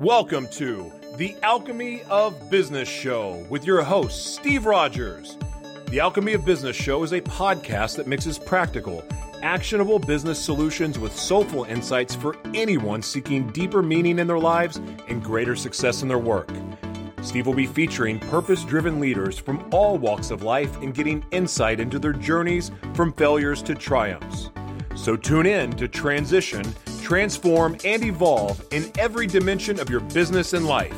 Welcome to the Alchemy of Business Show with your host, Steve Rodgers. The Alchemy of Business Show is a podcast that mixes practical, actionable business solutions with soulful insights for anyone seeking deeper meaning in their lives and greater success in their work. Steve will be featuring purpose driven leaders from all walks of life and getting insight into their journeys from failures to triumphs. So tune in to transition, transform, and evolve in every dimension of your business and life.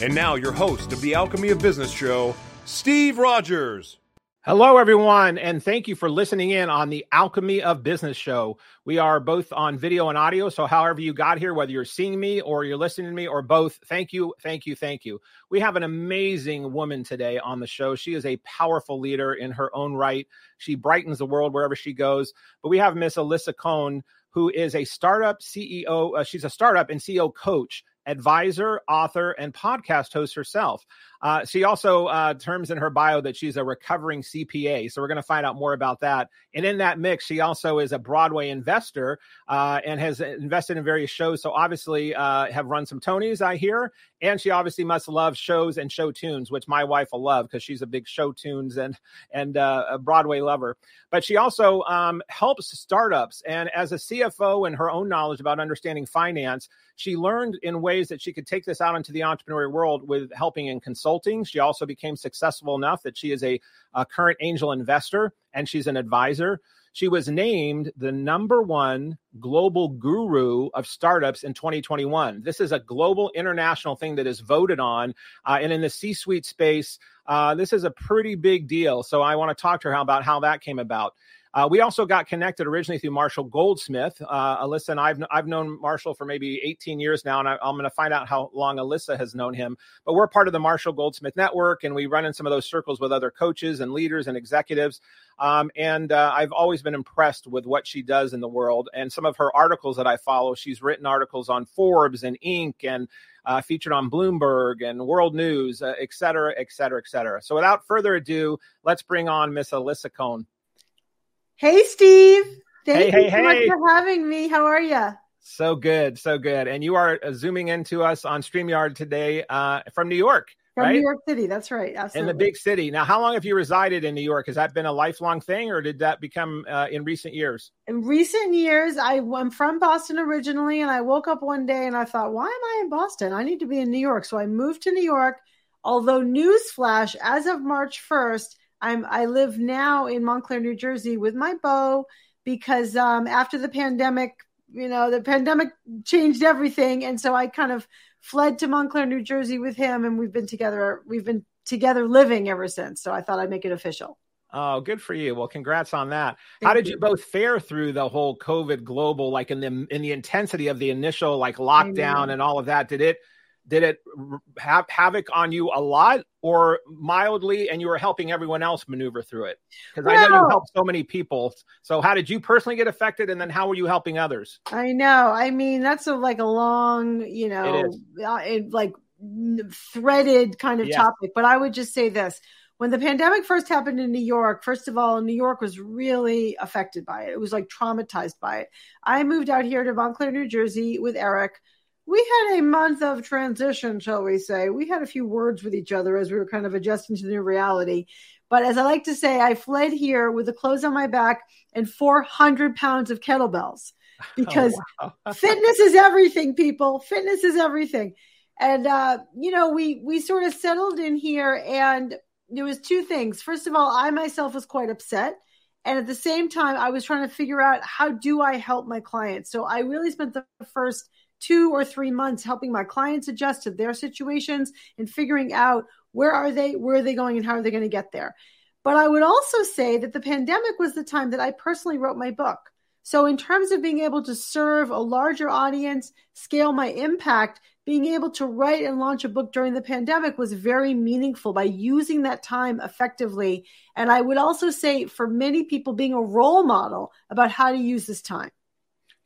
And now, your host of the Alchemy of Business show, Steve Rodgers. Hello, everyone, and thank you for listening in on the Alchemy of Business show. We are both on video and audio, so however you got here, whether you're seeing me or you're listening to me or both, thank you, thank you, thank you. We have an amazing woman today on the show. She is a powerful leader in her own right. She brightens the world wherever she goes. But we have Miss Alisa Cohn, who is a startup CEO. Uh, she's a startup and CEO coach advisor, author, and podcast host herself. Uh, she also uh, terms in her bio that she's a recovering CPA. So we're going to find out more about that. And in that mix, she also is a Broadway investor uh, and has invested in various shows. So obviously, uh, have run some Tonys, I hear. And she obviously must love shows and show tunes, which my wife will love because she's a big show tunes and and uh, a Broadway lover. But she also um, helps startups. And as a CFO and her own knowledge about understanding finance, she learned in ways that she could take this out into the entrepreneurial world with helping and consulting. She also became successful enough that she is a, a current angel investor and she's an advisor. She was named the number one global guru of startups in 2021. This is a global international thing that is voted on. Uh, and in the C suite space, uh, this is a pretty big deal. So I want to talk to her about how that came about. Uh, we also got connected originally through Marshall Goldsmith. Uh, Alisa and I've I've known Marshall for maybe 18 years now, and I, am going to find out how long Alisa has known him. But we're part of the Marshall Goldsmith Network, and we run in some of those circles with other coaches and leaders and executives. Um, and uh, I've always been impressed with what she does in the world and some of her articles that I follow. She's written articles on Forbes and Inc. and uh, featured on Bloomberg and World News, uh, et cetera, et cetera, et cetera. So without further ado, let's bring on Miss Alisa Cohn. Hey, Steve. Thank hey, you hey, so hey. much for having me. How are you? So good, so good. And you are uh, zooming into us on StreamYard today uh, from New York. From right? New York City. That's right. Absolutely. In the big city. Now, how long have you resided in New York? Has that been a lifelong thing or did that become uh, in recent years? In recent years, I, I'm from Boston originally, and I woke up one day and I thought, why am I in Boston? I need to be in New York. So I moved to New York. Although, newsflash, as of March 1st, I'm I live now in Montclair, New Jersey with my beau because um, after the pandemic, you know, the pandemic changed everything, and so I kind of fled to Montclair, New Jersey with him, and we've been together. We've been together living ever since. So I thought I'd make it official. Oh, good for you. Well, congrats on that. Thank How did you. you both fare through the whole COVID global, like in the in the intensity of the initial like lockdown and all of that? Did it did it have havoc on you a lot or mildly and you were helping everyone else maneuver through it because i know you helped so many people so how did you personally get affected and then how were you helping others I know. I mean, that's a like a long, you know, is. uh, it, like threaded kind of Yes. topic. But I would just say this: when the pandemic first happened in New York, first of all, New York was really affected by it. It was like traumatized by it. I moved out here to Montclair, New Jersey, with Eric. We had a month of transition, shall we say? We had a few words with each other as we were kind of adjusting to the new reality. But as I like to say, I fled here with the clothes on my back and 400 pounds of kettlebells because Oh, wow. fitness is everything people fitness is everything and uh you know we we sort of settled in here and there was two things first of all i myself was quite upset and at the same time i was trying to figure out how do i help my clients so i really spent the first two or three months helping my clients adjust to their situations and figuring out where are they where are they going and how are they going to get there but i would also say that the pandemic was the time that i personally wrote my book so, in terms of being able to serve a larger audience, scale my impact, being able to write and launch a book during the pandemic was very meaningful by using that time effectively. And I would also say for many people, being a role model about how to use this time.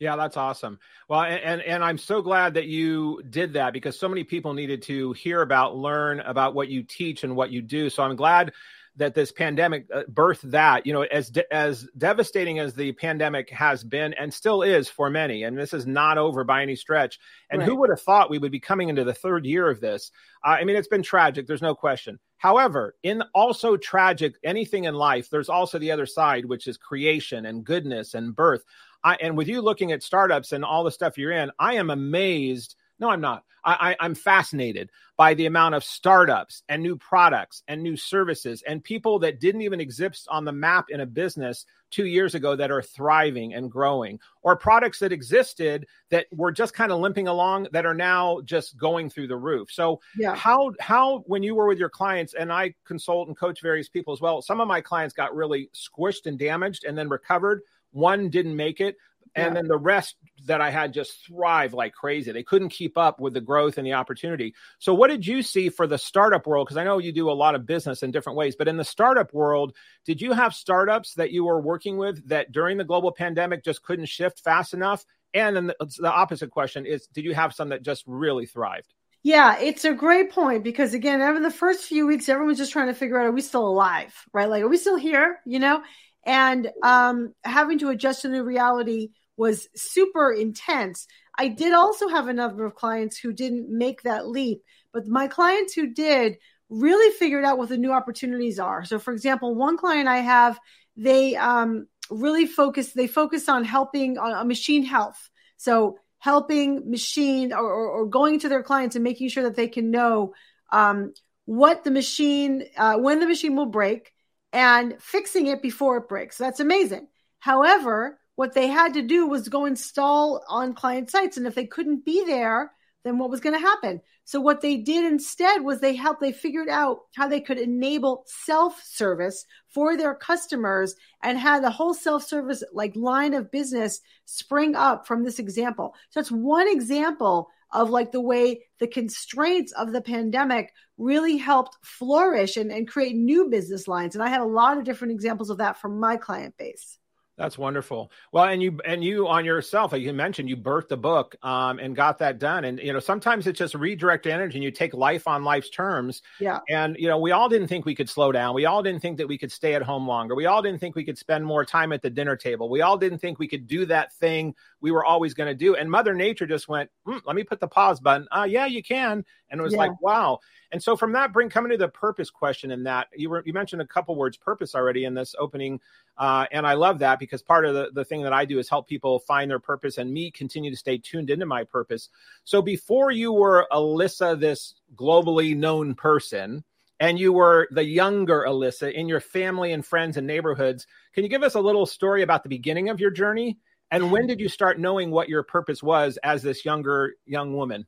Yeah, that's awesome. Well, and, and and I'm so glad that you did that because so many people needed to hear about, learn about what you teach and what you do. So I'm glad that this pandemic uh, birthed that. You know, as de- as devastating as the pandemic has been and still is for many, and this is not over by any stretch. And right. who would have thought we would be coming into the third year of this? Uh, I mean, it's been tragic. There's no question. However, in also tragic anything in life, there's also the other side, which is creation and goodness and birth. I, and with you looking at startups and all the stuff you're in, I am amazed. No, I'm not. I, I, am fascinated by the amount of startups and new products and new services and people that didn't even exist on the map in a business two years ago that are thriving and growing, or products that existed that were just kind of limping along that are now just going through the roof. So, yeah. how how when you were with your clients, and I consult and coach various people as well, some of my clients got really squished and damaged and then recovered. One didn't make it, and yeah. then the rest that I had just thrive like crazy. They couldn't keep up with the growth and the opportunity. So, what did you see for the startup world? Because I know you do a lot of business in different ways, but in the startup world, did you have startups that you were working with that during the global pandemic just couldn't shift fast enough? And then the, the opposite question is, did you have some that just really thrived? Yeah, it's a great point because again, over the first few weeks, everyone's just trying to figure out are we still alive, right? Like, are we still here? You know, and um, having to adjust to new reality was super intense. I did also have a number of clients who didn't make that leap, but my clients who did really figured out what the new opportunities are. So, for example, one client I have, they um, really focus. They focus on helping on, on machine health. So, helping machine or, or, or, going to their clients and making sure that they can know um, what the machine, uh, when the machine will break, and fixing it before it breaks. That's amazing. However, what they had to do was go install on client sites. And if they couldn't be there, then what was going to happen? So what they did instead was they helped, they figured out how they could enable self-service for their customers and had the whole self-service like line of business spring up from this example. So it's one example of like the way the constraints of the pandemic really helped flourish and, and create new business lines. And I had a lot of different examples of that from my client base. That's wonderful. Well, and you and you on yourself, like you mentioned, you birthed the book um, and got that done. And you know, sometimes it's just redirect energy, and you take life on life's terms. Yeah. And you know, we all didn't think we could slow down. We all didn't think that we could stay at home longer. We all didn't think we could spend more time at the dinner table. We all didn't think we could do that thing we were always going to do. And Mother Nature just went, mm, "Let me put the pause button." Uh, yeah, you can. And it was yeah. like, wow. And so from that, bring coming to the purpose question in that you were you mentioned a couple words purpose already in this opening, uh, and I love that because part of the, the thing that I do is help people find their purpose and me continue to stay tuned into my purpose. So before you were Alisa, this globally known person, and you were the younger Alisa in your family and friends and neighborhoods, can you give us a little story about the beginning of your journey? And when did you start knowing what your purpose was as this younger young woman?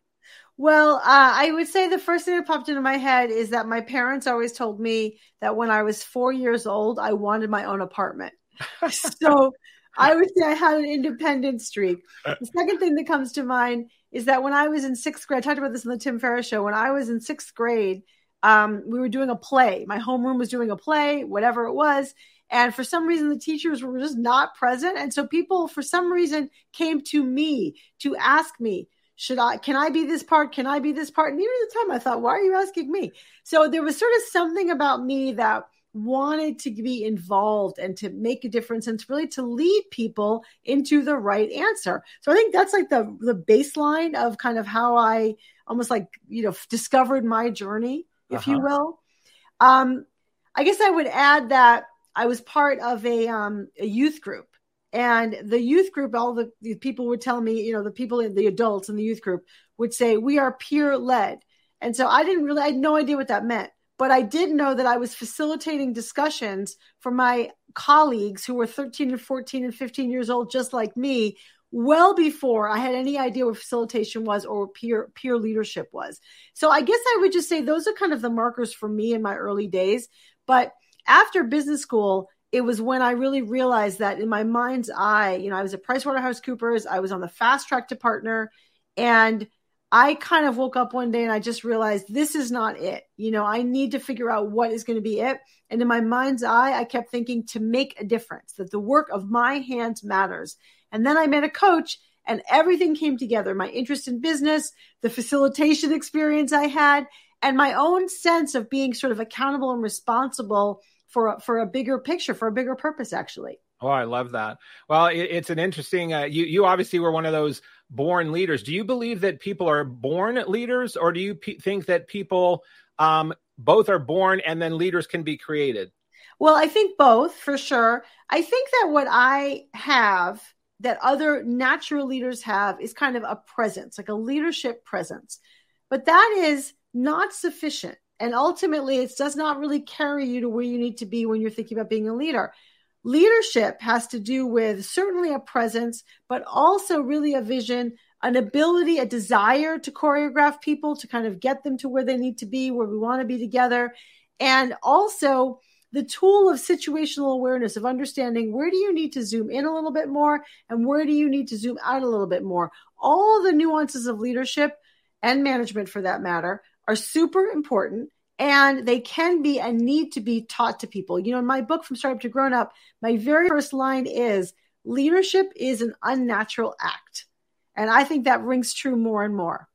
Well, uh, I would say the first thing that popped into my head is that my parents always told me that when I was four years old, I wanted my own apartment. so I would say I had an independent streak. The second thing that comes to mind is that when I was in sixth grade, I talked about this on the Tim Ferriss show. When I was in sixth grade, um, we were doing a play. My homeroom was doing a play, whatever it was. And for some reason, the teachers were just not present. And so people, for some reason, came to me to ask me, should I, can I be this part? Can I be this part? And even at the time I thought, why are you asking me? So there was sort of something about me that wanted to be involved and to make a difference and to really to lead people into the right answer. So I think that's like the, the baseline of kind of how I almost like, you know, discovered my journey, if uh-huh. you will. Um, I guess I would add that I was part of a, um, a youth group and the youth group, all the, the people would tell me, you know, the people in the adults in the youth group would say, we are peer led. And so I didn't really, I had no idea what that meant. But I did know that I was facilitating discussions for my colleagues who were 13 and 14 and 15 years old, just like me, well before I had any idea what facilitation was or peer peer leadership was. So I guess I would just say those are kind of the markers for me in my early days. But after business school, it was when I really realized that in my mind's eye, you know, I was at PricewaterhouseCoopers, I was on the fast track to partner, and I kind of woke up one day and I just realized this is not it. You know, I need to figure out what is going to be it. And in my mind's eye, I kept thinking to make a difference, that the work of my hands matters. And then I met a coach and everything came together my interest in business, the facilitation experience I had, and my own sense of being sort of accountable and responsible for for a bigger picture, for a bigger purpose, actually. Oh, I love that. Well, it, it's an interesting. Uh, you you obviously were one of those born leaders. Do you believe that people are born leaders, or do you p- think that people um, both are born and then leaders can be created? Well, I think both for sure. I think that what I have that other natural leaders have is kind of a presence, like a leadership presence. But that is not sufficient. And ultimately, it does not really carry you to where you need to be when you're thinking about being a leader. Leadership has to do with certainly a presence, but also really a vision, an ability, a desire to choreograph people, to kind of get them to where they need to be, where we want to be together. And also, the tool of situational awareness of understanding where do you need to zoom in a little bit more and where do you need to zoom out a little bit more. All the nuances of leadership and management, for that matter, are super important and they can be and need to be taught to people. You know, in my book, From Startup to Grown Up, my very first line is leadership is an unnatural act. And I think that rings true more and more.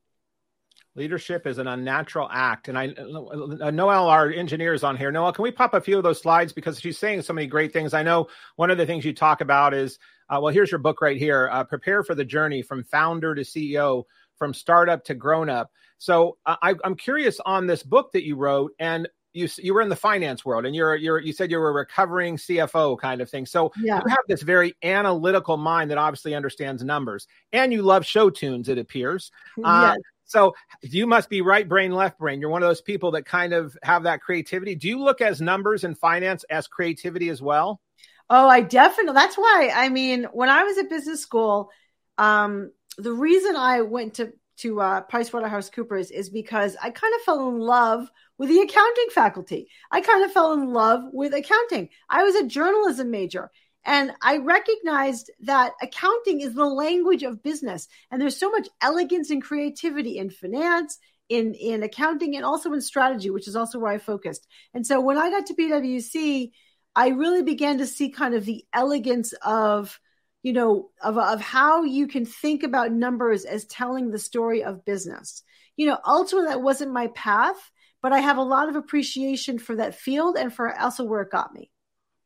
Leadership is an unnatural act. And I, Noel, our engineer, is on here. Noel, can we pop a few of those slides because she's saying so many great things? I know one of the things you talk about is, uh, well, here's your book right here uh, Prepare for the Journey from Founder to CEO, from Startup to Grown Up. So uh, I, I'm curious on this book that you wrote, and you you were in the finance world and you're you're you said you were a recovering CFO kind of thing. So yeah. you have this very analytical mind that obviously understands numbers, and you love show tunes. It appears. Uh, so you must be right brain, left brain. You're one of those people that kind of have that creativity. Do you look as numbers and finance as creativity as well? Oh, I definitely. That's why. I mean, when I was at business school, um, the reason I went to to uh, PricewaterhouseCoopers is because I kind of fell in love with the accounting faculty. I kind of fell in love with accounting. I was a journalism major, and I recognized that accounting is the language of business. And there's so much elegance and creativity in finance, in, in accounting, and also in strategy, which is also where I focused. And so when I got to PwC, I really began to see kind of the elegance of, you know, of, of how you can think about numbers as telling the story of business. You know, ultimately that wasn't my path, but I have a lot of appreciation for that field and for also where it got me.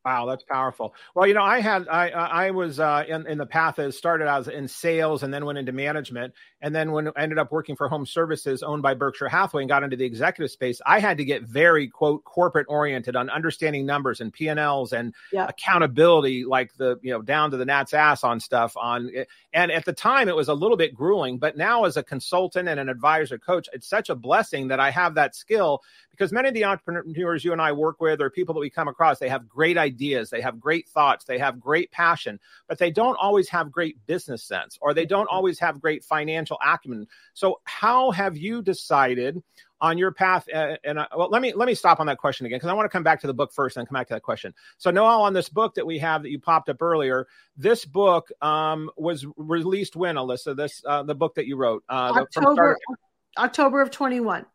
Wow, that's powerful. Well, you know, I had I I was uh, in in the path that started as in sales and then went into management, and then when I ended up working for Home Services owned by Berkshire Hathaway and got into the executive space, I had to get very quote corporate oriented on understanding numbers and P and Ls and yeah. accountability, like the you know down to the gnat's ass on stuff. On and at the time it was a little bit grueling, but now as a consultant and an advisor coach, it's such a blessing that I have that skill because many of the entrepreneurs you and I work with or people that we come across, they have great ideas, they have great thoughts, they have great passion, but they don't always have great business sense or they don't always have great financial acumen. So, how have you decided? on your path uh, and uh, well let me let me stop on that question again because i want to come back to the book first and come back to that question so noelle on this book that we have that you popped up earlier this book um, was released when alisa this uh, the book that you wrote uh, october, october of 21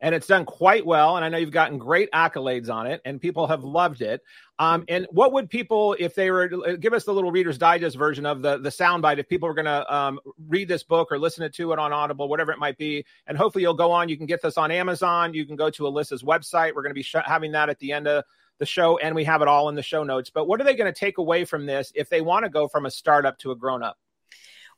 and it's done quite well. And I know you've gotten great accolades on it, and people have loved it. Um, and what would people, if they were, uh, give us the little Reader's Digest version of the the soundbite, if people were going to um, read this book or listen to it on Audible, whatever it might be, and hopefully you'll go on. You can get this on Amazon. You can go to Alisa's website. We're going to be sh- having that at the end of the show, and we have it all in the show notes. But what are they going to take away from this if they want to go from a startup to a grown up?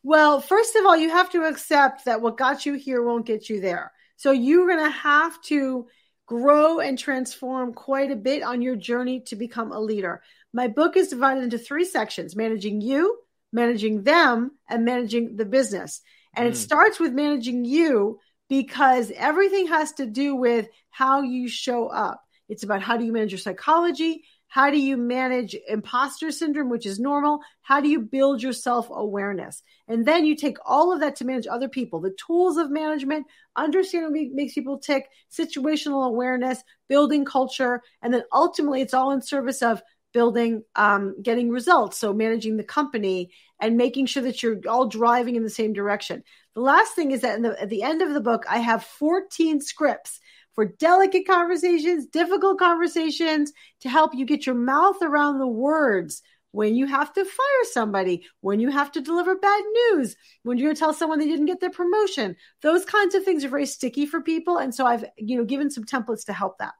Well, first of all, you have to accept that what got you here won't get you there. So you're going to have to grow and transform quite a bit on your journey to become a leader. My book is divided into three sections managing you, managing them, and managing the business. And mm. it starts with managing you because everything has to do with how you show up. It's about how do you manage your psychology? How do you manage imposter syndrome, which is normal? How do you build your self awareness? And then you take all of that to manage other people, the tools of management, understanding what makes people tick, situational awareness, building culture. And then ultimately, it's all in service of building, um, getting results. So managing the company and making sure that you're all driving in the same direction. The last thing is that the, at the end of the book, I have 14 scripts for delicate conversations, difficult conversations to help you get your mouth around the words when you have to fire somebody, when you have to deliver bad news, when you're going to tell someone they didn't get their promotion. Those kinds of things are very sticky for people. And so I've, you know, given some templates to help that.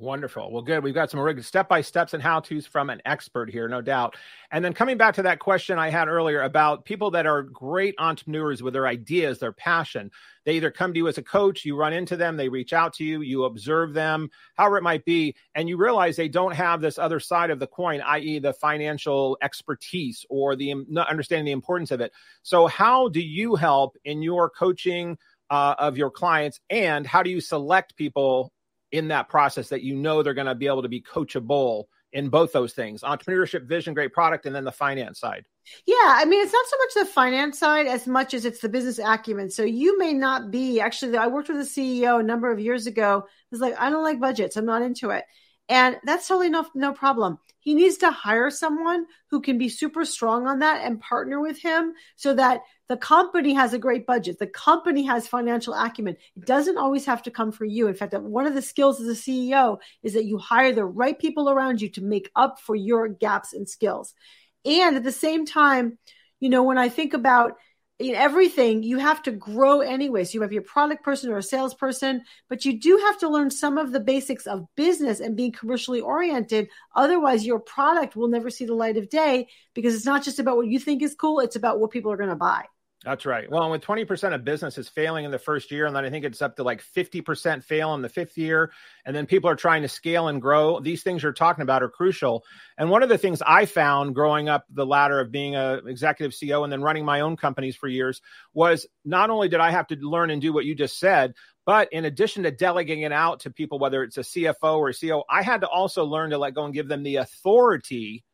Wonderful. Well, good. We've got some step by steps and how to's from an expert here, no doubt. And then coming back to that question I had earlier about people that are great entrepreneurs with their ideas, their passion. They either come to you as a coach, you run into them, they reach out to you, you observe them, however it might be, and you realize they don't have this other side of the coin, i.e., the financial expertise or the understanding the importance of it. So, how do you help in your coaching? Uh, of your clients and how do you select people in that process that you know they're going to be able to be coachable in both those things entrepreneurship vision great product and then the finance side. Yeah i mean it's not so much the finance side as much as it's the business acumen. So you may not be actually i worked with a ceo a number of years ago was like i don't like budgets i'm not into it. And that's totally no, no problem. He needs to hire someone who can be super strong on that and partner with him so that the company has a great budget. The company has financial acumen. It doesn't always have to come for you. In fact, one of the skills as a CEO is that you hire the right people around you to make up for your gaps in skills. And at the same time, you know, when I think about in everything you have to grow anyway so you might be a product person or a salesperson but you do have to learn some of the basics of business and being commercially oriented otherwise your product will never see the light of day because it's not just about what you think is cool it's about what people are going to buy that's right. Well, with 20% of business is failing in the first year, and then I think it's up to like 50% fail in the fifth year, and then people are trying to scale and grow, these things you're talking about are crucial. And one of the things I found growing up the ladder of being an executive CEO and then running my own companies for years was not only did I have to learn and do what you just said, but in addition to delegating it out to people, whether it's a CFO or a CEO, I had to also learn to let go and give them the authority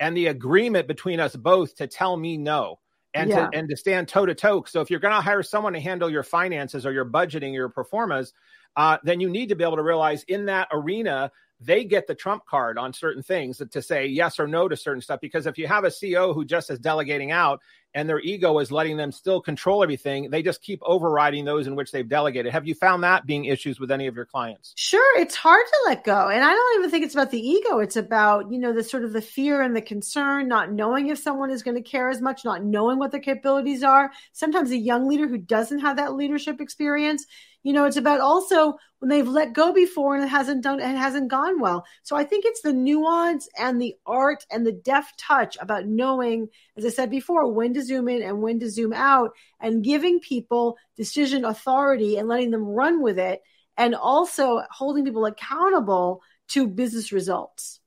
and the agreement between us both to tell me no and yeah. to and to stand toe to toe. So if you're going to hire someone to handle your finances or your budgeting, your performance, uh, then you need to be able to realize in that arena they get the trump card on certain things to say yes or no to certain stuff. Because if you have a CEO who just is delegating out and their ego is letting them still control everything, they just keep overriding those in which they've delegated. Have you found that being issues with any of your clients? Sure, it's hard to let go. And I don't even think it's about the ego. It's about, you know, the sort of the fear and the concern, not knowing if someone is going to care as much, not knowing what their capabilities are. Sometimes a young leader who doesn't have that leadership experience you know, it's about also when they've let go before and it hasn't done it hasn't gone well. So I think it's the nuance and the art and the deft touch about knowing, as I said before, when to zoom in and when to zoom out and giving people decision authority and letting them run with it and also holding people accountable to business results.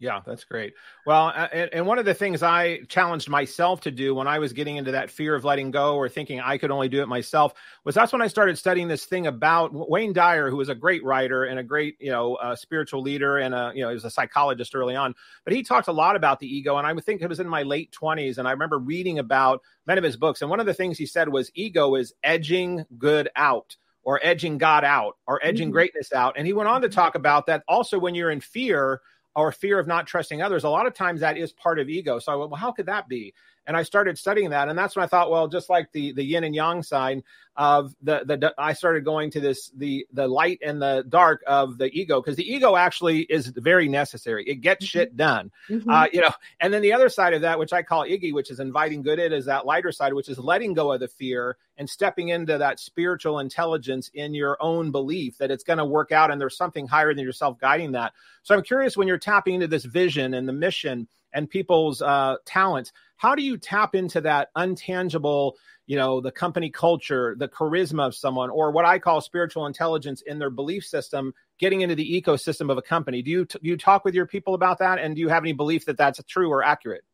Yeah, that's great. Well, and, and, one of the things I challenged myself to do when I was getting into that fear of letting go or thinking I could only do it myself was that's when I started studying this thing about Wayne Dyer, who was a great writer and a great, you know, uh, spiritual leader and a, you know, he was a psychologist early on. But he talked a lot about the ego, and I think it was in my late twenties, and I remember reading about many of his books. And one of the things he said was ego is edging good out or edging God out or edging mm-hmm. greatness out. And he went on to talk about that also when you're in fear or fear of not trusting others, a lot of times that is part of ego. So I went, well, how could that be? And I started studying that, and that's when I thought, well, just like the the yin and yang sign of the the, I started going to this the the light and the dark of the ego because the ego actually is very necessary. It gets mm-hmm. shit done, mm-hmm. uh, you know. And then the other side of that, which I call iggy, which is inviting good in, is that lighter side, which is letting go of the fear and stepping into that spiritual intelligence in your own belief that it's going to work out and there's something higher than yourself guiding that. So I'm curious when you're tapping into this vision and the mission and people's uh, talents how do you tap into that untangible you know the company culture the charisma of someone or what i call spiritual intelligence in their belief system getting into the ecosystem of a company? Do you do you talk with your people about that? And do you have any belief that that's true or accurate?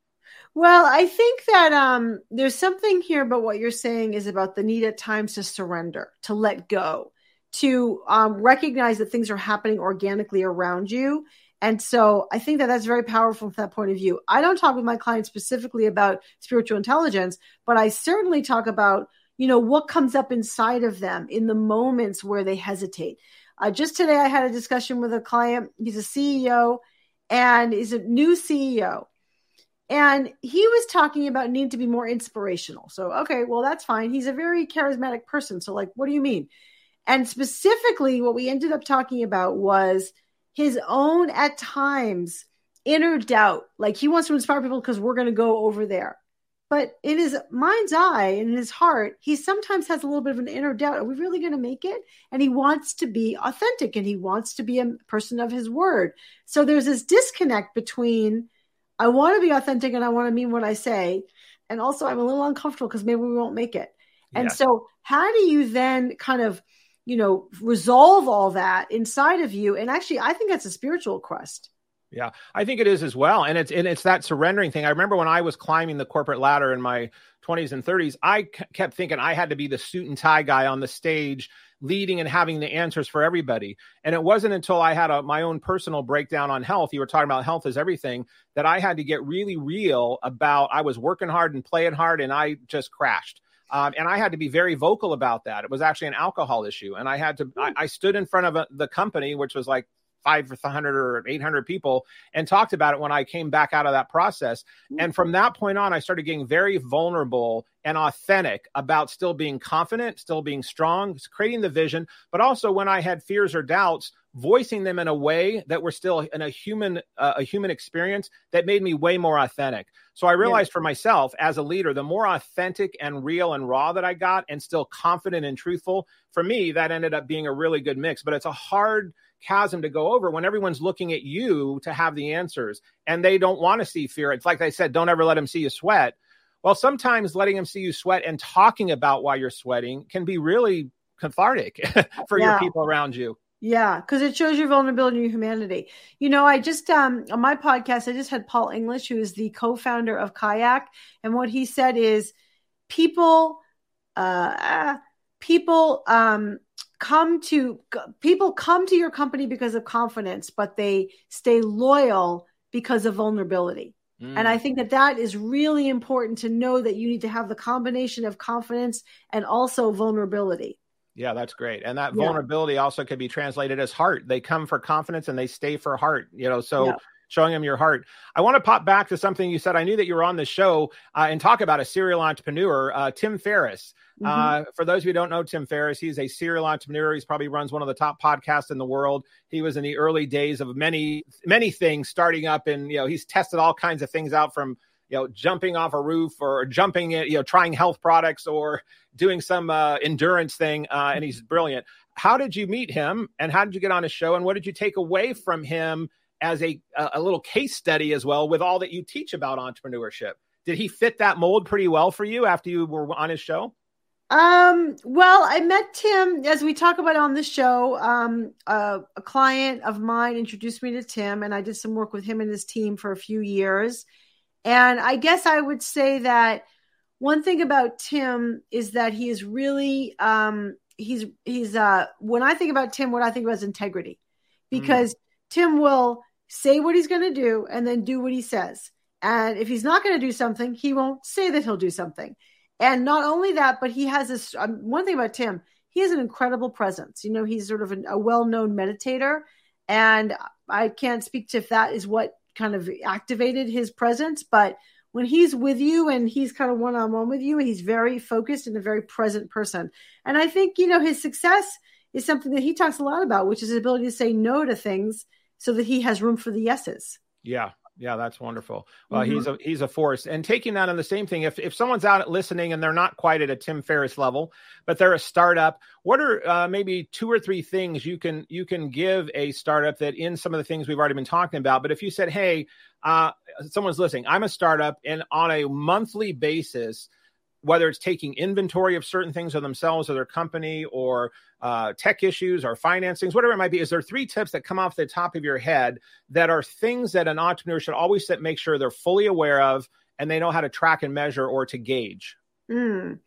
Well, I think that um, there's something here about what you're saying is about the need at times to surrender, to let go, to um, recognize that things are happening organically around you, and so I think that that's very powerful from that point of view. I don't talk with my clients specifically about spiritual intelligence, but I certainly talk about, you know, what comes up inside of them in the moments where they hesitate. Uh, just today, I had a discussion with a client. He's a CEO and he's a new CEO. And he was talking about needing to be more inspirational. So, okay, well, that's fine. He's a very charismatic person. So, like, what do you mean? And specifically, what we ended up talking about was his own at times inner doubt like he wants to inspire people because we're going to go over there But in his mind's eye and in his heart, he sometimes has a little bit of an inner doubt. Are we really going to make it? And he wants to be authentic and he wants to be a person of his word. So there's this disconnect between I want to be authentic and I want to mean what I say. And also, I'm a little uncomfortable because maybe we won't make it. And yes. so, how do you then kind of, you know, resolve all that inside of you? And actually, I think that's a spiritual quest. Yeah, I think it is as well, and it's and it's that surrendering thing. I remember when I was climbing the corporate ladder in my 20s and 30s, I c- kept thinking I had to be the suit and tie guy on the stage, leading and having the answers for everybody. And it wasn't until I had a, my own personal breakdown on health. You were talking about health is everything that I had to get really real about. I was working hard and playing hard, and I just crashed. Um, and I had to be very vocal about that. It was actually an alcohol issue, and I had to. I, I stood in front of a, the company, which was like 500 or 800 people and talked about it when I came back out of that process. And from that point on, I started getting very vulnerable and authentic about still being confident, still being strong, creating the vision, but also when I had fears or doubts, voicing them in a way that were still in a human uh, a human experience that made me way more authentic. So I realized yeah. for myself as a leader, the more authentic and real and raw that I got and still confident and truthful, for me that ended up being a really good mix, but it's a hard chasm to go over when everyone's looking at you to have the answers and they don't want to see fear. It's like I said, don't ever let them see you sweat. Well, sometimes letting them see you sweat and talking about why you're sweating can be really cathartic for yeah. your people around you. Yeah, because it shows your vulnerability and your humanity. You know, I just um on my podcast, I just had Paul English, who is the co-founder of Kayak, and what he said is people uh people um come to people come to your company because of confidence but they stay loyal because of vulnerability mm. and i think that that is really important to know that you need to have the combination of confidence and also vulnerability yeah that's great and that yeah. vulnerability also could be translated as heart they come for confidence and they stay for heart you know so yeah showing them your heart. I want to pop back to something you said. I knew that you were on the show uh, and talk about a serial entrepreneur, uh, Tim Ferriss. Mm-hmm. Uh, for those of you who don't know Tim Ferriss, he's a serial entrepreneur. He's probably runs one of the top podcasts in the world. He was in the early days of many, many things starting up, and you know he's tested all kinds of things out from you know jumping off a roof or jumping you know trying health products or doing some uh, endurance thing, uh, and he's brilliant. How did you meet him, and how did you get on his show, and what did you take away from him as a a little case study as well with all that you teach about entrepreneurship? Did he fit that mold pretty well for you after you were on his show? Um, well, I met Tim as we talk about on the show. Um, a client of mine introduced me to Tim, and I did some work with him and his team for a few years. And I guess I would say that one thing about Tim is that he is really um, he's he's uh, when I think about Tim, what I think about is integrity, because mm. Tim will say what he's going to do and then do what he says. And if he's not going to do something, he won't say that he'll do something. And not only that, but he has this um, one thing about Tim, he has an incredible presence. You know, he's sort of an, a well known meditator. And I can't speak to if that is what kind of activated his presence, but when he's with you and he's kind of one on one with you, he's very focused and a very present person. And I think, you know, his success is something that he talks a lot about, which is his ability to say no to things so that he has room for the yeses. Yeah, yeah, that's wonderful. Well, mm-hmm. he's a he's a force. And taking that on the same thing, if if someone's out listening and they're not quite at a Tim Ferriss level, but they're a startup, what are uh, maybe two or three things you can you can give a startup that in some of the things we've already been talking about? But if you said, hey, uh, someone's listening, I'm a startup, and on a monthly basis, whether it's taking inventory of certain things of themselves or their company or uh, tech issues or financings, whatever it might be, is there three tips that come off the top of your head that are things that an entrepreneur should always set, make sure they're fully aware of and they know how to track and measure or to gauge? Mm.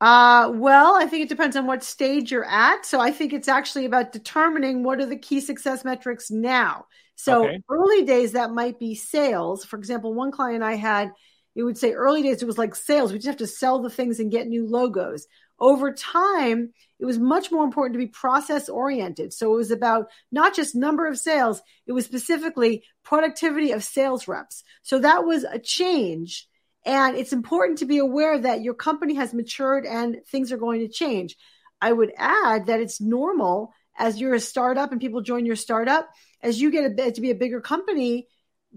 Uh, well, I think it depends on what stage you're at. So I think it's actually about determining what are the key success metrics now. So okay. early days, that might be sales. For example, one client I had – it would say early days, it was like sales. We just have to sell the things and get new logos. Over time, it was much more important to be process oriented. So it was about not just number of sales, it was specifically productivity of sales reps. So that was a change. And it's important to be aware that your company has matured and things are going to change. I would add that it's normal as you're a startup and people join your startup, as you get a, to be a bigger company,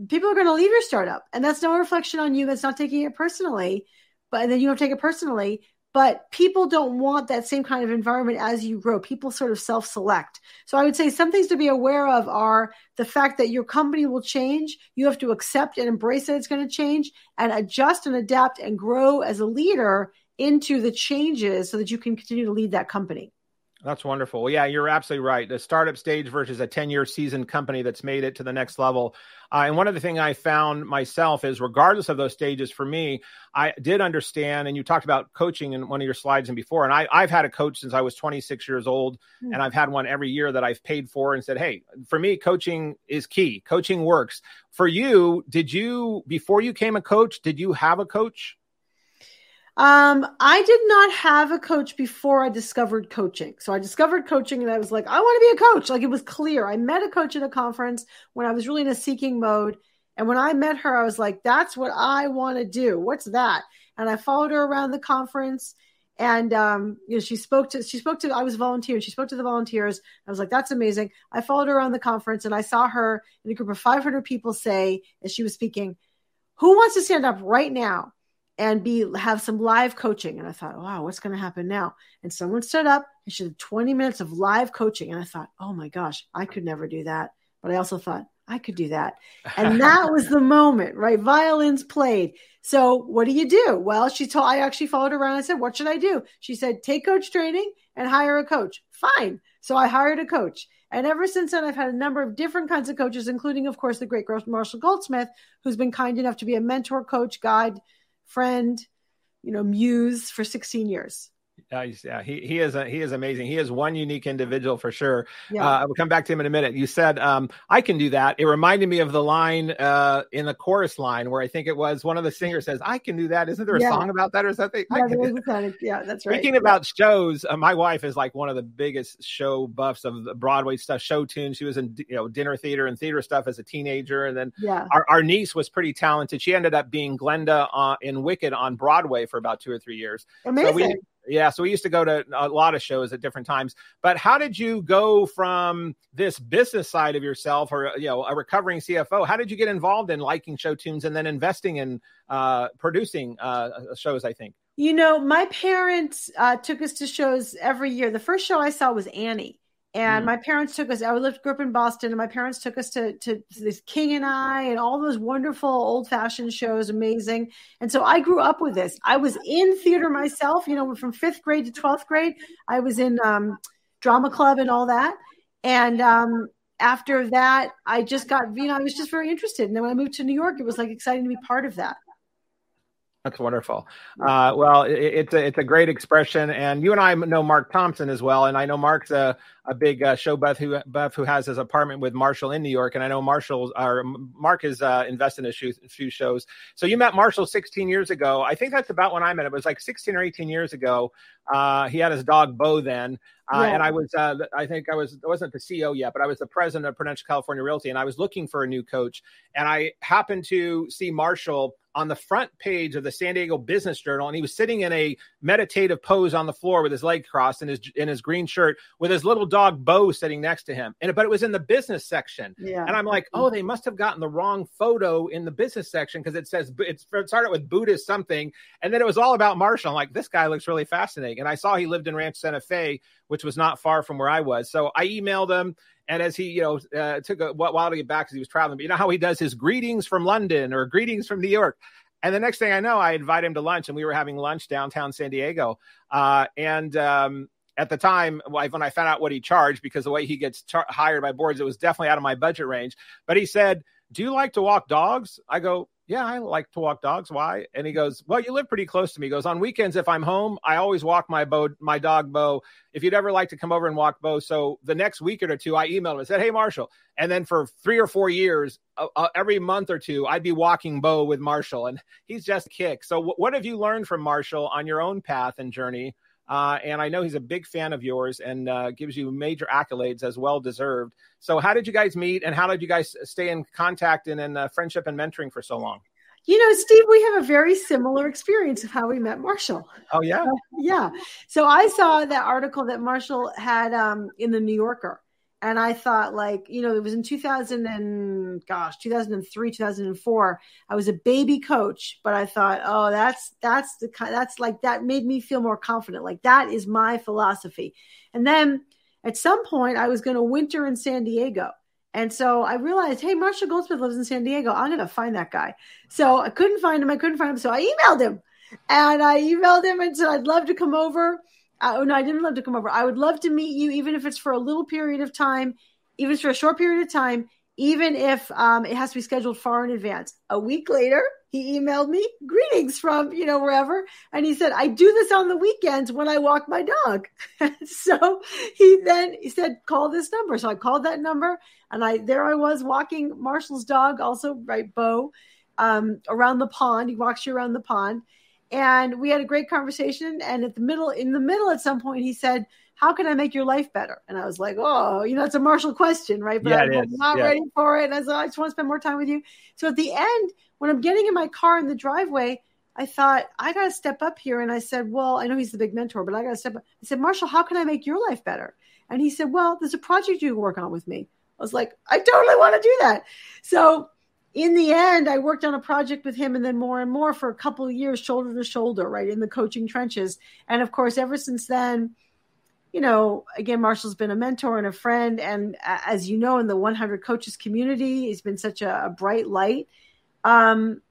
people are going to leave your startup, and that's no reflection on you. That's not taking it personally, but then you don't take it personally but people don't want that same kind of environment as you grow. People sort of self select. So I would say some things to be aware of are the fact that your company will change. You have to accept and embrace that it's going to change and adjust and adapt and grow as a leader into the changes so that you can continue to lead that company. That's wonderful. Well, yeah, you're absolutely right. The startup stage versus a 10 year seasoned company that's made it to the next level. Uh, and one of the things I found myself is, regardless of those stages, for me, I did understand. And you talked about coaching in one of your slides and before. And I, I've had a coach since I was 26 years old, mm-hmm. and I've had one every year that I've paid for and said, hey, for me, coaching is key. Coaching works. For you, did you, before you came a coach, did you have a coach? Um, I did not have a coach before I discovered coaching. So I discovered coaching and I was like, I want to be a coach. Like it was clear. I met a coach at a conference when I was really in a seeking mode. And when I met her, I was like, that's what I want to do. What's that? And I followed her around the conference and um, you know, she spoke to she spoke to I was volunteering. She spoke to the volunteers. I was like, that's amazing. I followed her around the conference and I saw her in a group of 500 people say as she was speaking, who wants to stand up right now and be have some live coaching. And I thought, wow, what's going to happen now? And someone stood up and she did 20 minutes of live coaching. And I thought, oh my gosh, I could never do that. But I also thought, I could do that. And that was the moment, right? Violins played. So what do you do? Well, she told, I actually followed her around. I said, what should I do? She said, take coach training and hire a coach. Fine. So I hired a coach. And ever since then, I've had a number of different kinds of coaches, including, of course, the great Marshall Goldsmith, who's been kind enough to be a mentor, coach, guide, friend, you know, muse for 16 years. Yeah, yeah, he he is a, he is amazing. He is one unique individual for sure. Yeah. Uh, we'll come back to him in a minute. You said um, I can do that. It reminded me of the line uh, in the chorus line where I think it was one of the singers says, "I can do that." Isn't there a yeah. song about that or something? Yeah, that. yeah that's right. Speaking about shows, uh, my wife is like one of the biggest show buffs of the Broadway stuff, show tunes. She was in you know dinner theater and theater stuff as a teenager, and then yeah. our, our niece was pretty talented. She ended up being Glinda uh, in Wicked on Broadway for about two or three years. Amazing. So we, yeah, so we used to go to a lot of shows at different times. But how did you go from this business side of yourself, or you know, a recovering CFO? How did you get involved in liking show tunes and then investing in uh, producing uh, shows? I think. You know, my parents uh, took us to shows every year. The first show I saw was Annie, and mm. my parents took us. I lived grew up in Boston, and my parents took us to to this King and I and all those wonderful old fashioned shows, amazing. And so I grew up with this. I was in theater myself. You know, from fifth grade to twelfth grade, I was in um, drama club and all that. And um, after that, I just got you know I was just very interested. And then when I moved to New York, it was like exciting to be part of that. That's wonderful. Uh, well, it, it's a it's a great expression, and you and I know Mark Thompson as well, and I know Mark's a, a big uh, show buff who buff who has his apartment with Marshall in New York, and I know Marshall or Mark is uh, invested in a few, few shows. So you met Marshall 16 years ago. I think that's about when I met him. It was like 16 or 18 years ago. Uh, he had his dog Bo then, uh, yeah. and I was uh, I think I was I wasn't the CEO yet, but I was the president of Prudential California Realty, and I was looking for a new coach, and I happened to see Marshall on the front page of the San Diego Business Journal, and he was sitting in a meditative pose on the floor with his leg crossed in his in his green shirt with his little dog Bo sitting next to him. And but it was in the business section, yeah. and I'm like, oh, they must have gotten the wrong photo in the business section because it says it started with Buddhist something, and then it was all about Marshall. I'm like, this guy looks really fascinating, and I saw he lived in Rancho Santa Fe, which was not far from where I was, so I emailed him. And as he, you know, uh, took a while to get back because he was traveling, but you know how he does his greetings from London or greetings from New York. And the next thing I know, I invite him to lunch, and we were having lunch downtown San Diego. Uh, and um, at the time, when I found out what he charged, because the way he gets hired by boards, it was definitely out of my budget range. But he said, "Do you like to walk dogs?" I go, yeah, I like to walk dogs. Why? And he goes, well, you live pretty close to me. He goes, on weekends, if I'm home, I always walk my bow, my dog Bo. If you'd ever like to come over and walk Bo. So the next week or two, I emailed him and said, hey, Marshall. And then for three or four years, uh, uh, every month or two, I'd be walking Bo with Marshall. And he's just kick. So w- what have you learned from Marshall on your own path and journey? Uh, and I know he's a big fan of yours and uh, gives you major accolades as well deserved. So, how did you guys meet, and how did you guys stay in contact and in uh, friendship and mentoring for so long? You know, Steve, we have a very similar experience of how we met Marshall. Oh yeah, yeah. So I saw that article that Marshall had um, in the New Yorker, and I thought like, you know, it was in 2000 and gosh, 2003, 2004. I was a baby coach, but I thought, oh, that's that's the that's like that made me feel more confident. Like that is my philosophy. And then at some point I was going to winter in San Diego. And so I realized, hey, Marshall Goldsmith lives in San Diego. I'm going to find that guy. So I couldn't find him. I couldn't find him. So I emailed him and I emailed him and said, I'd love to come over oh no, I didn't love to come over. I would love to meet you, even if it's for a little period of time, even for a short period of time, even if um, it has to be scheduled far in advance. A week later, he emailed me greetings from you know wherever, and he said, "I do this on the weekends when I walk my dog." so he then he said, "Call this number." So I called that number, and I there I was walking Marshall's dog, also right, Bo, um, around the pond. He walks you around the pond and we had a great conversation. And at the middle in the middle at some point he said how can i make your life better? And i was like oh you know it's a marshall question right? But yeah, i'm not yeah. ready for it. And i said i just want to spend more time with you. So at the end when i'm getting in my car in the driveway i thought i got to step up here. And i said well i know he's the big mentor but i got to step up. I said marshall how can i make your life better? And he said well there's a project you can work on with me. I was like i totally want to do that. So in the end, I worked on a project with him and then more and more for a couple of years, shoulder to shoulder, right in the coaching trenches. And of course, ever since then, you know, again, Marshall's been a mentor and a friend. And as you know, in the 100 coaches community, he's been such a, a bright light. Um,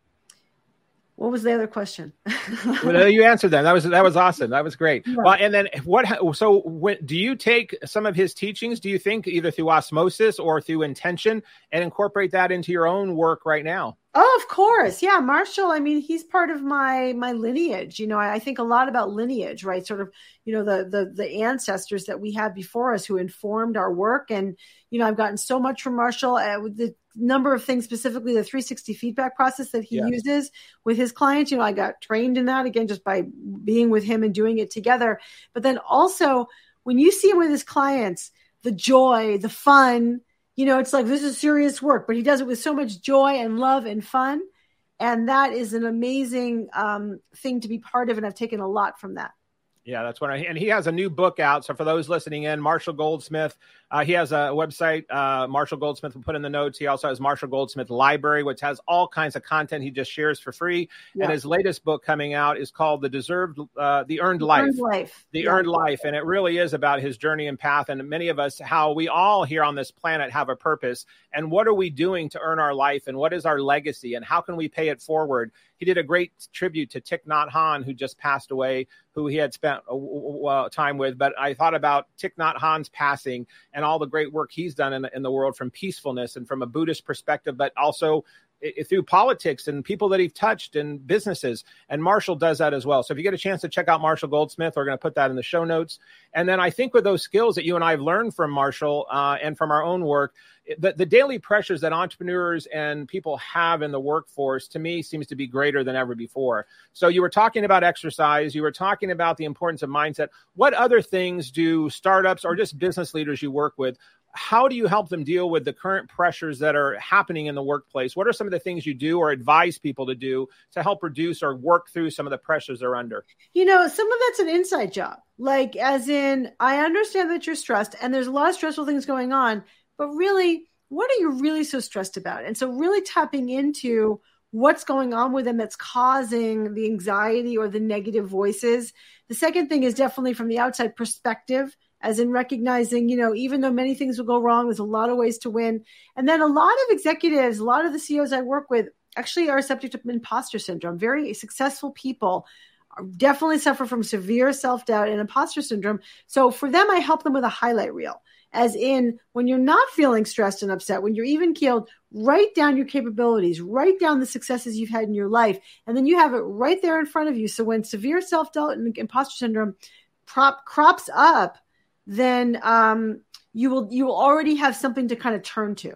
what was the other question? well, you answered that. That was that was awesome. That was great. Yeah. Well, and then what? So, when, do you take some of his teachings? Do you think either through osmosis or through intention, and incorporate that into your own work right now? Oh, of course. Yeah, Marshall, I mean, he's part of my my lineage. You know, I, I, think a lot about lineage, right? Sort of, you know, the the the ancestors that we had before us who informed our work and you know, I've gotten so much from Marshall uh, the number of things specifically the 360 feedback process that he yeah. uses with his clients. You know, I got trained in that again just by being with him and doing it together. But then also when you see him with his clients, the joy, the fun, you know, it's like this is serious work, but he does it with so much joy and love and fun. And that is an amazing um, thing to be part of. And I've taken a lot from that. Yeah, that's what I, and he has a new book out. So for those listening in, Marshall Goldsmith, uh, he has a website, uh, Marshall Goldsmith will put in the notes. He also has Marshall Goldsmith Library, which has all kinds of content he just shares for free. Yeah. And his latest book coming out is called The Deserved, uh, The Earned the Life. Earned Life. The yeah. Earned Life. And it really is about his journey and path. And many of us, how we all here on this planet have a purpose. And what are we doing to earn our life? And what is our legacy? And how can we pay it forward? He did a great tribute to Thich Nhat Hanh, who just passed away, who he had spent a uh, time with. But I thought about Thich Nhat passing and all the great work he's done in in the world from peacefulness and from a Buddhist perspective, but also through politics and people that he's touched and businesses. And Marshall does that as well. So if you get a chance to check out Marshall Goldsmith, we're going to put that in the show notes. And then I think with those skills that you and I have learned from Marshall uh, and from our own work, the, the daily pressures that entrepreneurs and people have in the workforce to me seems to be greater than ever before. So you were talking about exercise, you were talking about the importance of mindset. What other things do startups or just business leaders you work with how do you help them deal with the current pressures that are happening in the workplace? What are some of the things you do or advise people to do to help reduce or work through some of the pressures they're under? You know, some of that's an inside job. Like, as in, I understand that you're stressed and there's a lot of stressful things going on, but really, what are you really so stressed about? And so, really tapping into what's going on with them that's causing the anxiety or the negative voices. The second thing is definitely from the outside perspective as in recognizing, you know, even though many things will go wrong, there's a lot of ways to win. And then a lot of executives, a lot of the CEOs I work with actually are subject to imposter syndrome. Very successful people definitely suffer from severe self doubt and imposter syndrome. So for them, I help them with a highlight reel. As in, when you're not feeling stressed and upset, when you're even keeled, write down your capabilities, write down the successes you've had in your life, and then you have it right there in front of you. So when severe self doubt and imposter syndrome prop crops up, then um, you will you will already have something to kind of turn to.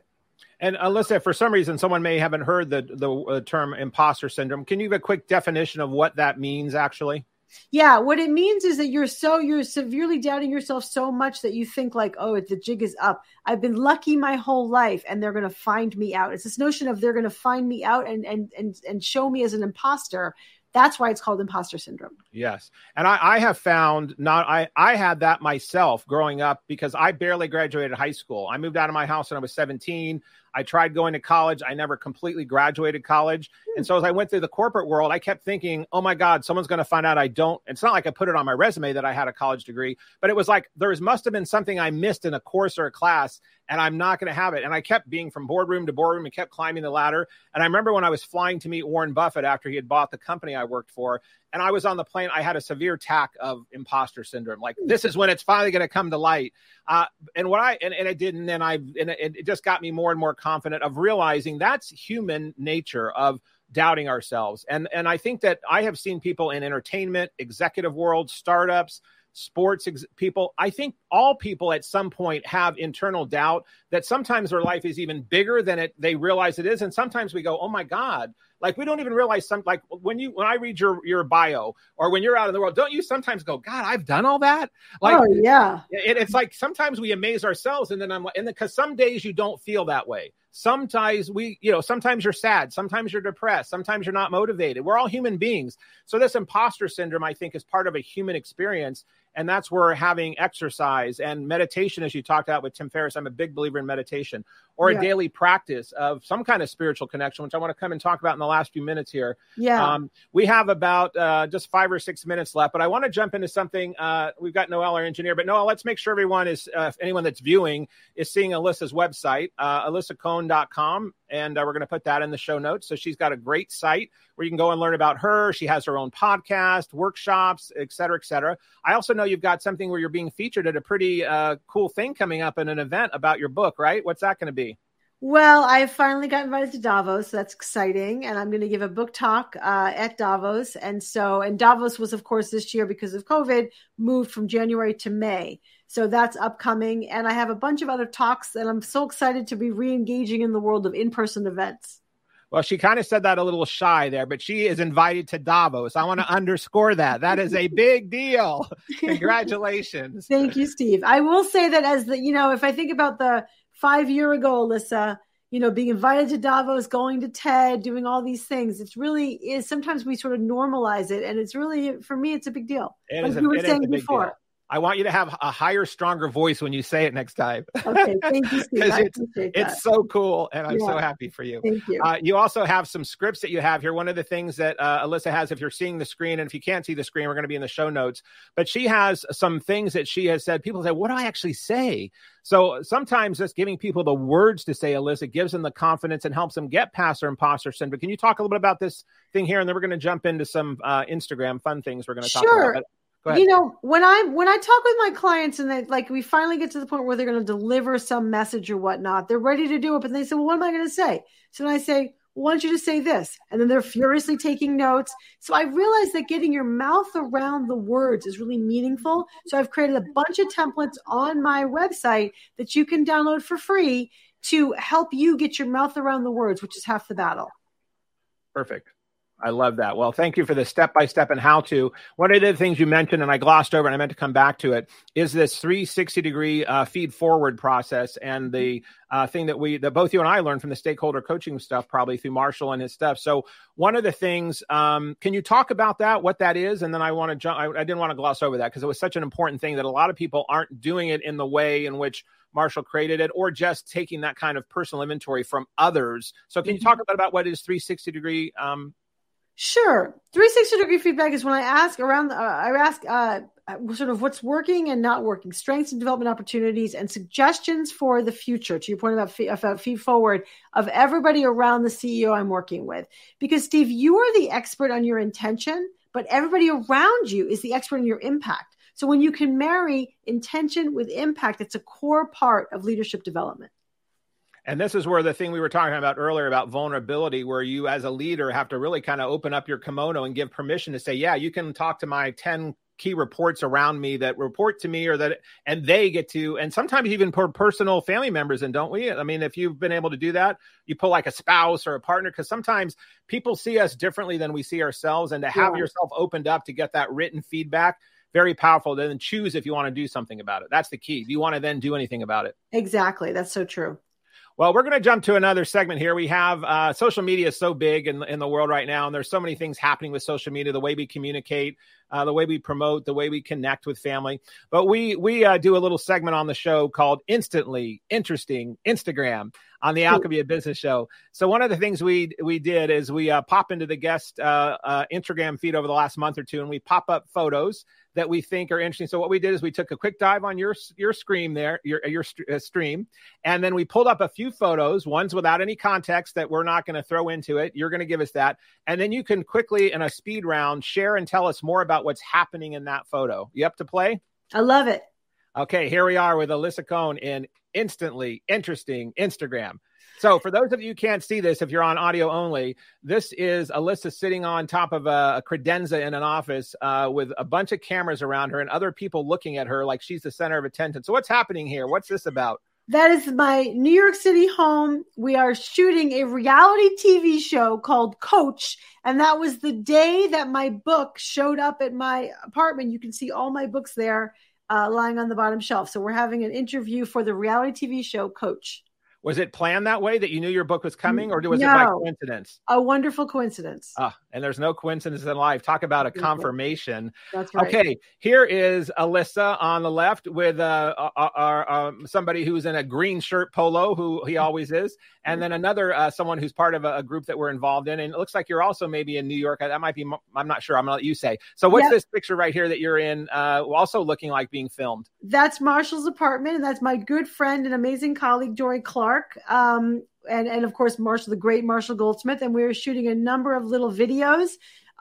And Alisa, for some reason, someone may haven't heard the the uh, term imposter syndrome. Can you give a quick definition of what that means, actually? Yeah, what it means is that you're so you're severely doubting yourself so much that you think like, oh, the jig is up. I've been lucky my whole life, and they're going to find me out. It's this notion of they're going to find me out and and and and show me as an imposter That's why it's called imposter syndrome. Yes. And I, I have found not, I, I had that myself growing up because I barely graduated high school. I moved out of my house when I was 17. I tried going to college. I never completely graduated college. Hmm. And so as I went through the corporate world, I kept thinking, oh my God, someone's going to find out I don't. It's not like I put it on my resume that I had a college degree, but it was like there must have been something I missed in a course or a class, and I'm not going to have it. And I kept being from boardroom to boardroom and kept climbing the ladder. And I remember when I was flying to meet Warren Buffett after he had bought the company I worked for, and I was on the plane, I had a severe attack of imposter syndrome. Like this is when it's finally going to come to light. Uh, and what I and, and it didn't, and I and it, it just got me more and more confident of realizing that's human nature of doubting ourselves. And and I think that I have seen people in entertainment, executive world, startups, sports ex- people. I think all people at some point have internal doubt that sometimes their life is even bigger than it they realize it is, and sometimes we go, "Oh my God." Like we don't even realize some like when you when I read your your bio or when you're out in the world, don't you sometimes go, God, I've done all that? Like, oh yeah. It, it's like sometimes we amaze ourselves, and then I'm like, and because some days you don't feel that way. Sometimes we, you know, sometimes you're sad, sometimes you're depressed, sometimes you're not motivated. We're all human beings. So this imposter syndrome, I think, is part of a human experience. And that's where having exercise and meditation, as you talked about with Tim Ferriss, I'm a big believer in meditation or yeah. a daily practice of some kind of spiritual connection, which I want to come and talk about in the last few minutes here. Yeah. Um, we have about uh, just five or six minutes left, but I want to jump into something. Uh, we've got Noel, our engineer, but Noel, let's make sure everyone is, uh, anyone that's viewing is seeing Alisa's website, uh, alisacohn.com and uh, we're going to put that in the show notes. So she's got a great site where you can go and learn about her. She has her own podcast, workshops, et cetera, et cetera. I also know you've got something where you're being featured at a pretty uh, cool thing coming up in an event about your book, right? What's that going to be? Well, I finally got invited to Davos. So that's exciting. And I'm going to give a book talk uh, at Davos. And so, and Davos was, of course, this year because of COVID, moved from January to May. So that's upcoming. And I have a bunch of other talks. And I'm so excited to be re engaging in the world of in person events. Well, she kind of said that a little shy there, but she is invited to Davos. I want to underscore that. That is a big deal. Congratulations. Thank you, Steve. I will say that as the, you know, if I think about the five year ago, Alisa, you know, being invited to Davos, going to TED, doing all these things. It's really is sometimes we sort of normalize it, and it's really for me, it's a big deal. It like you were saying before. Deal. I want you to have a higher, stronger voice when you say it next time. Okay, thank you, Steve. I it's, it's so cool, and I'm yeah. so happy for you. Thank you. Uh, you also have some scripts that you have here. One of the things that uh, Alisa has, if you're seeing the screen, and if you can't see the screen, we're going to be in the show notes. But she has some things that she has said. People say, "What do I actually say?" So sometimes just giving people the words to say, Alisa, gives them the confidence and helps them get past their imposter syndrome. Can you talk a little bit about this thing here, and then we're going to jump into some uh, Instagram fun things we're going to talk sure. about. You know, when I when I talk with my clients and they like we finally get to the point where they're going to deliver some message or whatnot, they're ready to do it, but they say, "Well, what am I going to say?" So then I say, well, "I want you to say this," and then they're furiously taking notes. So I realized that getting your mouth around the words is really meaningful. So I've created a bunch of templates on my website that you can download for free to help you get your mouth around the words, which is half the battle. Perfect. I love that. Well, thank you for the step by step and how to. One of the things you mentioned, and I glossed over, and I meant to come back to it, is this 360 degree uh, feed forward process, and the uh, thing that we that both you and I learned from the stakeholder coaching stuff, probably through Marshall and his stuff. So, one of the things, um, can you talk about that, what that is, and then I want to jump. I, I didn't want to gloss over that because it was such an important thing that a lot of people aren't doing it in the way in which Marshall created it, or just taking that kind of personal inventory from others. So, can you mm-hmm. talk about, about what is 360 degree um, Sure. 360 degree feedback is when I ask around, uh, I ask uh, sort of what's working and not working, strengths and development opportunities, and suggestions for the future. To your point about, feed, about feed forward of everybody around the CEO I'm working with. Because, Steve, you are the expert on your intention, but everybody around you is the expert on your impact. So when you can marry intention with impact, it's a core part of leadership development. And this is where the thing we were talking about earlier about vulnerability, where you as a leader have to really kind of open up your kimono and give permission to say, yeah, you can talk to my 10 key reports around me that report to me or that and they get to and sometimes even put personal family members in don't we? I mean if you've been able to do that you pull like a spouse or a partner because sometimes people see us differently than we see ourselves and to have yeah. yourself opened up to get that written feedback very powerful. Then choose if you want to do something about it. That's the key. Do you want to then do anything about it? Exactly. That's so true Well, we're going to jump to another segment here. We have uh, social media is so big in, in the world right now, and there's so many things happening with social media, the way we communicate, uh, the way we promote, the way we connect with family. But we we uh, do a little segment on the show called "Instantly Interesting Instagram" on the Alchemy of Business show. So one of the things we we did is we uh, pop into the guest uh, uh, Instagram feed over the last month or two, and we pop up photos that we think are interesting. So what we did is we took a quick dive on your your screen there, your your uh, stream, and then we pulled up a few photos, ones without any context that we're not going to throw into it. You're going to give us that, and then you can quickly in a speed round share and tell us more about what's happening in that photo. You up to play? I love it. Okay, here we are with Alisa Cohn in instantly interesting Instagram. So, for those of you who can't see this, if you're on audio only, this is Alisa sitting on top of a, a credenza in an office uh, with a bunch of cameras around her and other people looking at her like she's the center of attention. So, what's happening here? What's this about? That is my New York City home. We are shooting a reality TV show called Coach. And that was the day that my book showed up at my apartment. You can see all my books there uh, lying on the bottom shelf. So we're having an interview for the reality TV show Coach. Was it planned that way that you knew your book was coming, or was no, it by coincidence? A wonderful coincidence. Ah, and there's no coincidence in life. Talk about a confirmation. That's right. Okay, here is Alisa on the left with uh, uh, uh, uh, um, somebody who's in a green shirt polo, who he always is, and then another uh, someone who's part of a, a, group that we're involved in. And it looks like you're also maybe in New York. That might be. I'm not sure. I'm gonna let you say. So what's yep. this picture right here that you're in? Uh, also looking like being filmed. That's Marshall's apartment, and that's my good friend and amazing colleague Dorie Clark Clark, um, and and of course Marshall, the great Marshall Goldsmith, and we were shooting a number of little videos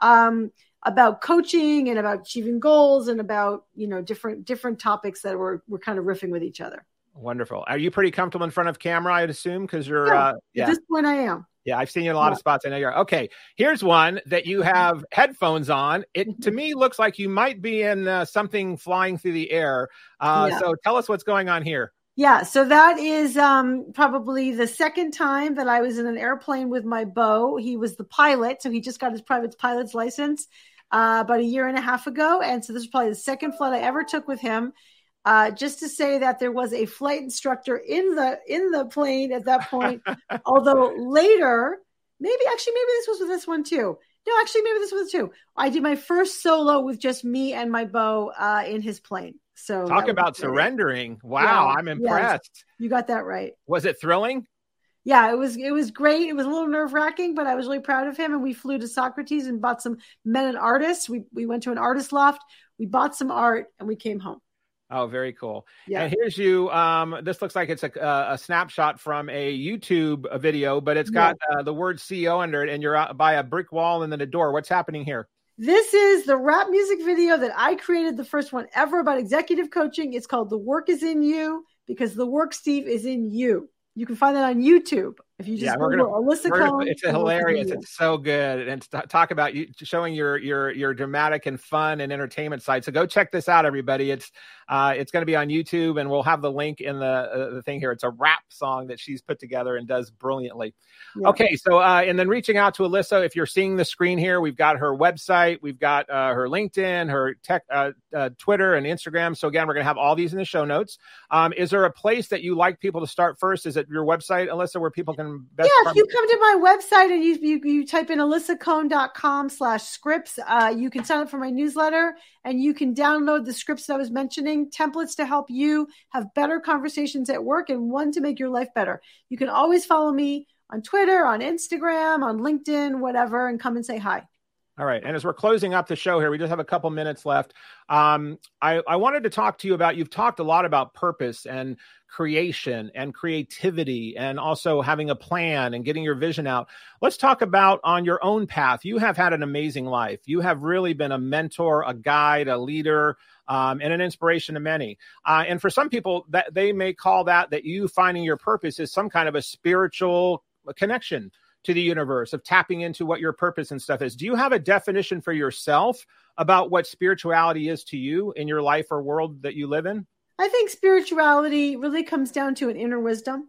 um, about coaching and about achieving goals and about you know different different topics that were we're kind of riffing with each other. Wonderful. Are you pretty comfortable in front of camera? I'd assume because you're. Yeah, uh, yeah. At this point, I am. Yeah, I've seen you in a lot yeah. of spots. I know you're okay. Here's one that you have headphones on. It to me looks like you might be in uh, something flying through the air. Uh, yeah. So tell us what's going on here. Yeah, so that is um, probably the second time that I was in an airplane with my beau. He was the pilot, so he just got his private pilot's license uh, about a year and a half ago, and so this is probably the second flight I ever took with him. Uh, just to say that there was a flight instructor in the in the plane at that point. although later, maybe actually maybe this was with this one too. No, actually maybe this was too. I did my first solo with just me and my beau uh, in his plane. So talk about surrendering. Wow, yeah, I'm impressed. You got that right. Was it thrilling? Yeah, it was it was great. It was a little nerve wracking, but I was really proud of him. And we flew to Socrates and bought some men and artists. We we went to an artist loft. We bought some art and we came home. Oh, very cool. Yeah. And here's you. Um, this looks like it's a, a snapshot from a YouTube video, but it's got yeah. uh, the word CEO under it, and you're by a brick wall and then a door. What's happening here? This is the rap music video that I created, the first one ever about executive coaching. It's called The Work is in You because the work, Steve, is in you. You can find that on YouTube. If you just yeah, we're gonna, Alisa we're Cohn, it's hilarious. It's so good, and talk about you showing your your your dramatic and fun and entertainment side. So go check this out, everybody. It's uh, it's going to be on YouTube, and we'll have the link in the uh, the thing here. It's a rap song that she's put together and does brilliantly. Yeah. Okay, so uh, and then reaching out to Alisa. If you're seeing the screen here, we've got her website, we've got uh, her LinkedIn, her tech, uh, uh, Twitter, and Instagram. So again, we're going to have all these in the show notes. Um, is there a place that you like people to start first? Is it your website, Alisa, where people can yeah, if you come to my website and you you, you type in alisacohn.com slash scripts, uh, you can sign up for my newsletter and you can download the scripts that I was mentioning, templates to help you have better conversations at work and one to make your life better. You can always follow me on Twitter, on Instagram, on LinkedIn, whatever, and come and say hi. All right. And as we're closing up the show here, we just have a couple minutes left. Um, I, I wanted to talk to you about you've talked a lot about purpose and creation and creativity and also having a plan and getting your vision out. Let's talk about on your own path. You have had an amazing life. You have really been a mentor, a guide, a leader, um, and an inspiration to many. Uh, and for some people, that they may call that that you finding your purpose is some kind of a spiritual connection to the universe, of tapping into what your purpose and stuff is. Do you have a definition for yourself about what spirituality is to you in your life or world that you live in? I think spirituality really comes down to an inner wisdom.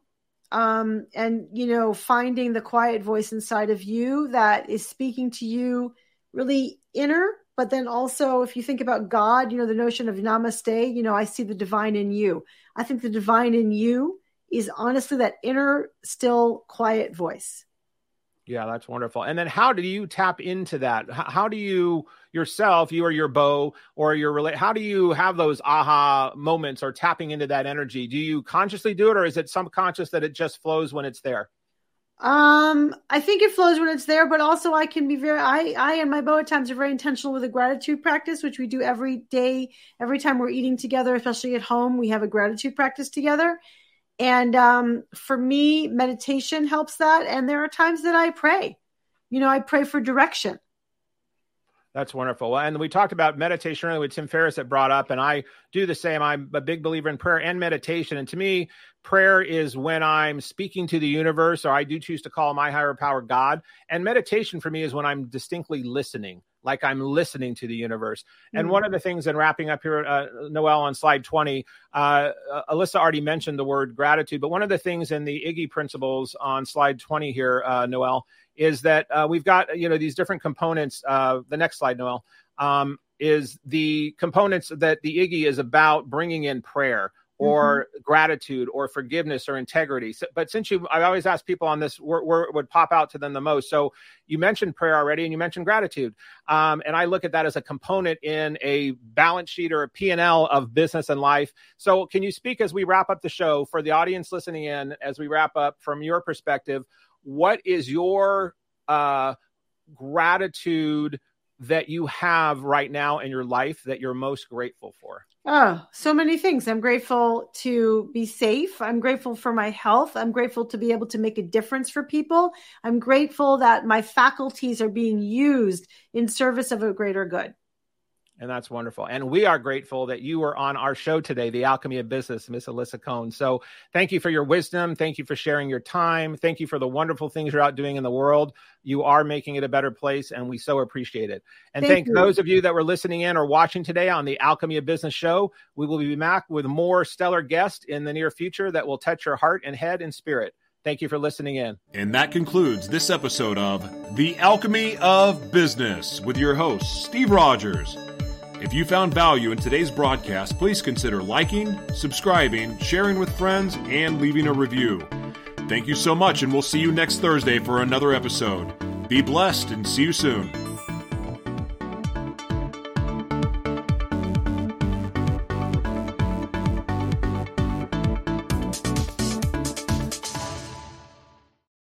Um, and, you know, finding the quiet voice inside of you that is speaking to you really inner. But then also, if you think about God, you know, the notion of namaste, you know, I see the divine in you. I think the divine in you is honestly that inner, still, quiet voice. Yeah, that's wonderful. And then how do you tap into that? How do you yourself, you or your beau or your relate, how do you have those aha moments or tapping into that energy? Do you consciously do it or is it subconscious that it just flows when it's there? Um, I think it flows when it's there, but also I can be very I I and my beau at times are very intentional with a gratitude practice, which we do every day, every time we're eating together, especially at home, we have a gratitude practice together. And um, for me, meditation helps that. And there are times that I pray. You know, I pray for direction. That's wonderful. And we talked about meditation earlier with Tim Ferriss that brought up, and I do the same. I'm a big believer in prayer and meditation. And to me, prayer is when I'm speaking to the universe, or I do choose to call my higher power God. And meditation for me is when I'm distinctly listening, like I'm listening to the universe. Mm-hmm. And one of the things, in wrapping up here, uh, Noelle, on slide 20, uh, Alisa already mentioned the word gratitude, but one of the things in the Iggy principles on slide 20 here, uh, Noelle, is that uh, we've got you know these different components. Uh, the next slide, Noel. um, is the components that the Iggy is about bringing in prayer or mm-hmm. gratitude or forgiveness or integrity. So, but since you, I always ask people on this where, would pop out to them the most. So you mentioned prayer already, and you mentioned gratitude, um, and I look at that as a component in a balance sheet or a P and L of business and life. So can you speak as we wrap up the show for the audience listening in as we wrap up from your perspective? what is your uh, gratitude that you have right now in your life that you're most grateful for? Oh, so many things. I'm grateful to be safe. I'm grateful for my health. I'm grateful to be able to make a difference for people. I'm grateful that my faculties are being used in service of a greater good. And that's wonderful. And we are grateful that you were on our show today, The Alchemy of Business, Miss Alisa Cohn. So thank you for your wisdom. Thank you for sharing your time. Thank you for the wonderful things you're out doing in the world. You are making it a better place, and we so appreciate it. And thank, thank those of you that were listening in or watching today on the Alchemy of Business show. We will be back with more stellar guests in the near future that will touch your heart and head and spirit. Thank you for listening in. And that concludes this episode of The Alchemy of Business with your host, Steve Rodgers. If you found value in today's broadcast, please consider liking, subscribing, sharing with friends, and leaving a review. Thank you so much, and we'll see you next Thursday for another episode. Be blessed and see you soon.